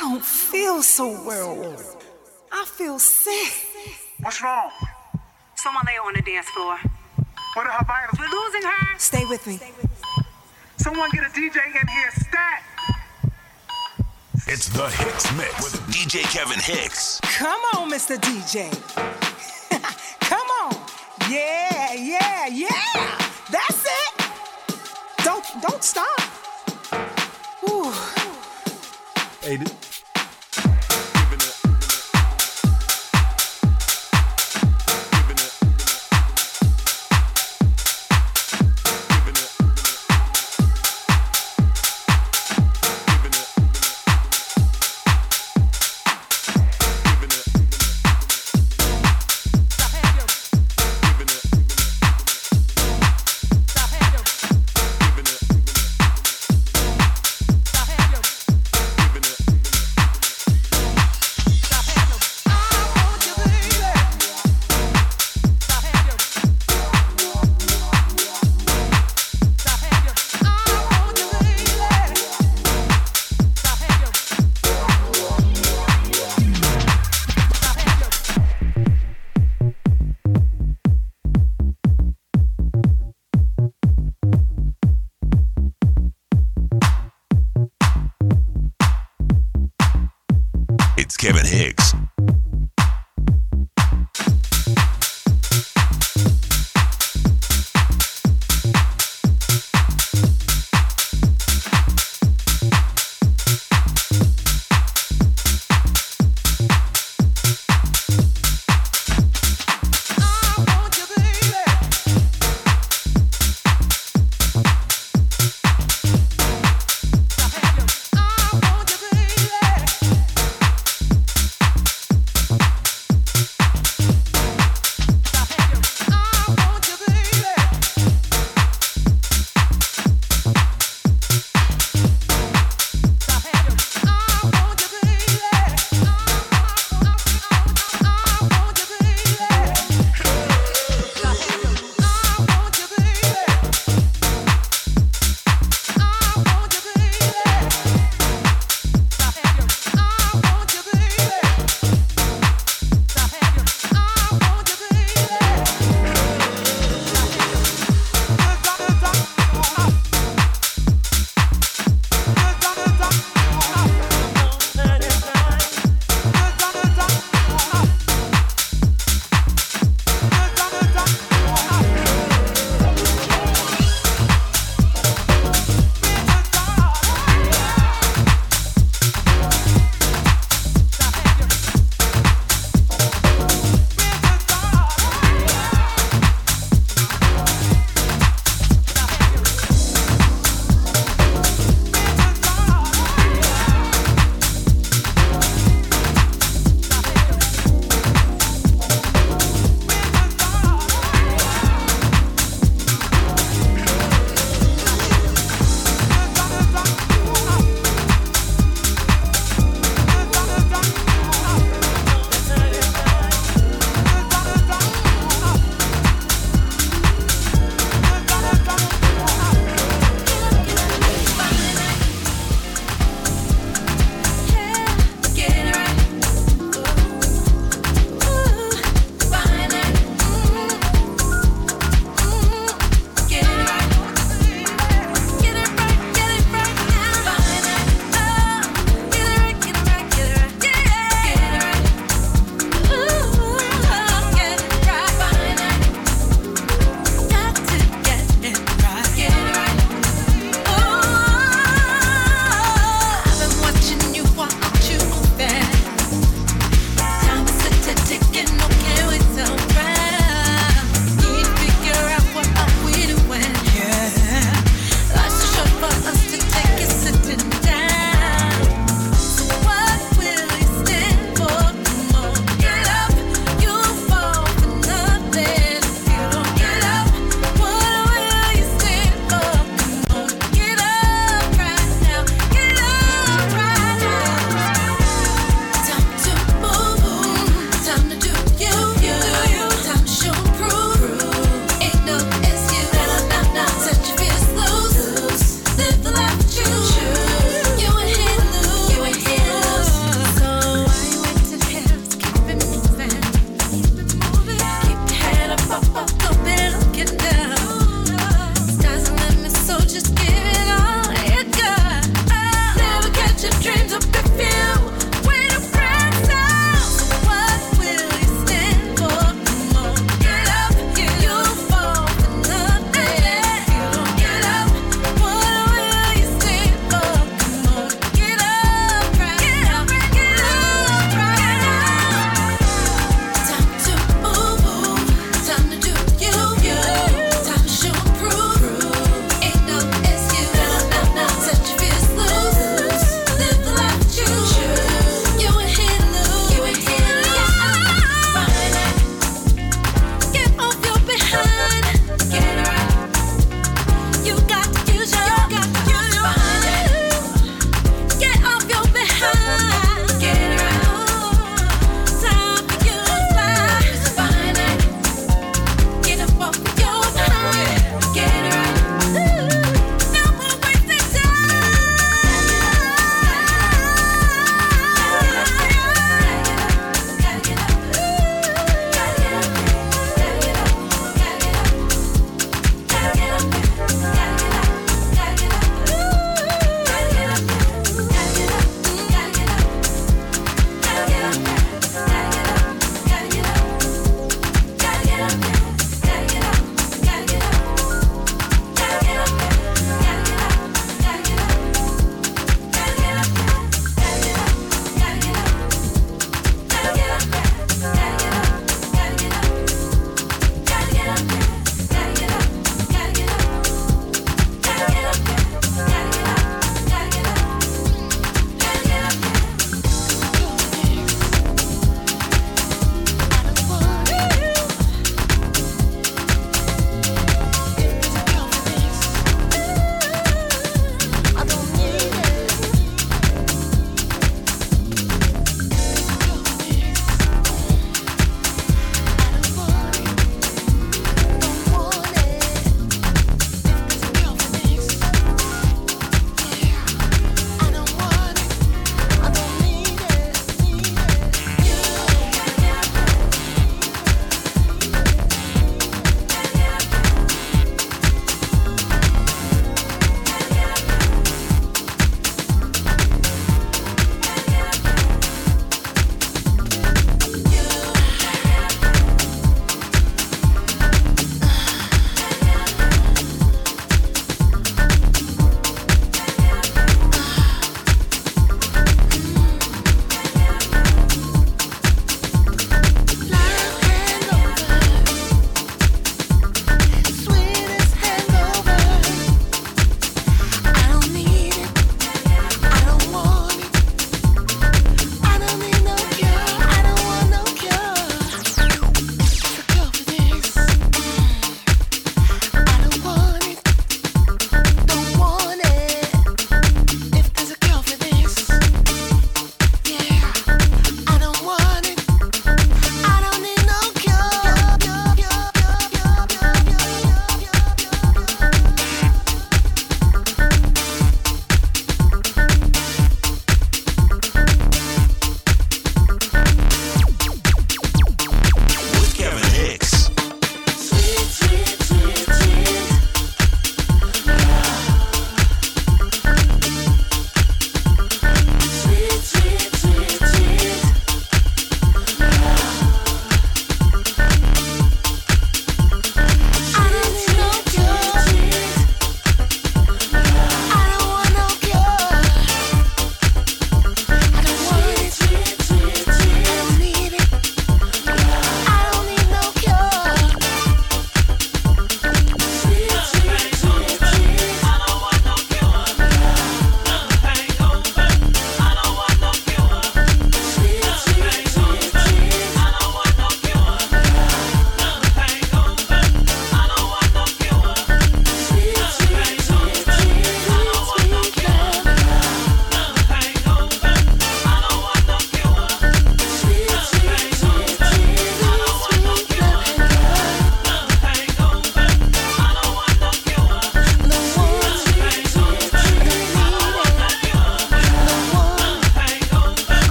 don't feel so well. I feel sick. What's wrong? Someone lay on the dance floor. What are her vitals? We're losing her. Stay with me. Someone get a DJ in here stat. It's the Hicks Mix with DJ Kevin Hicks. Come on, Mr. DJ. Come on. Yeah, yeah, yeah. That's it. Don't don't stop. Ooh. Hey,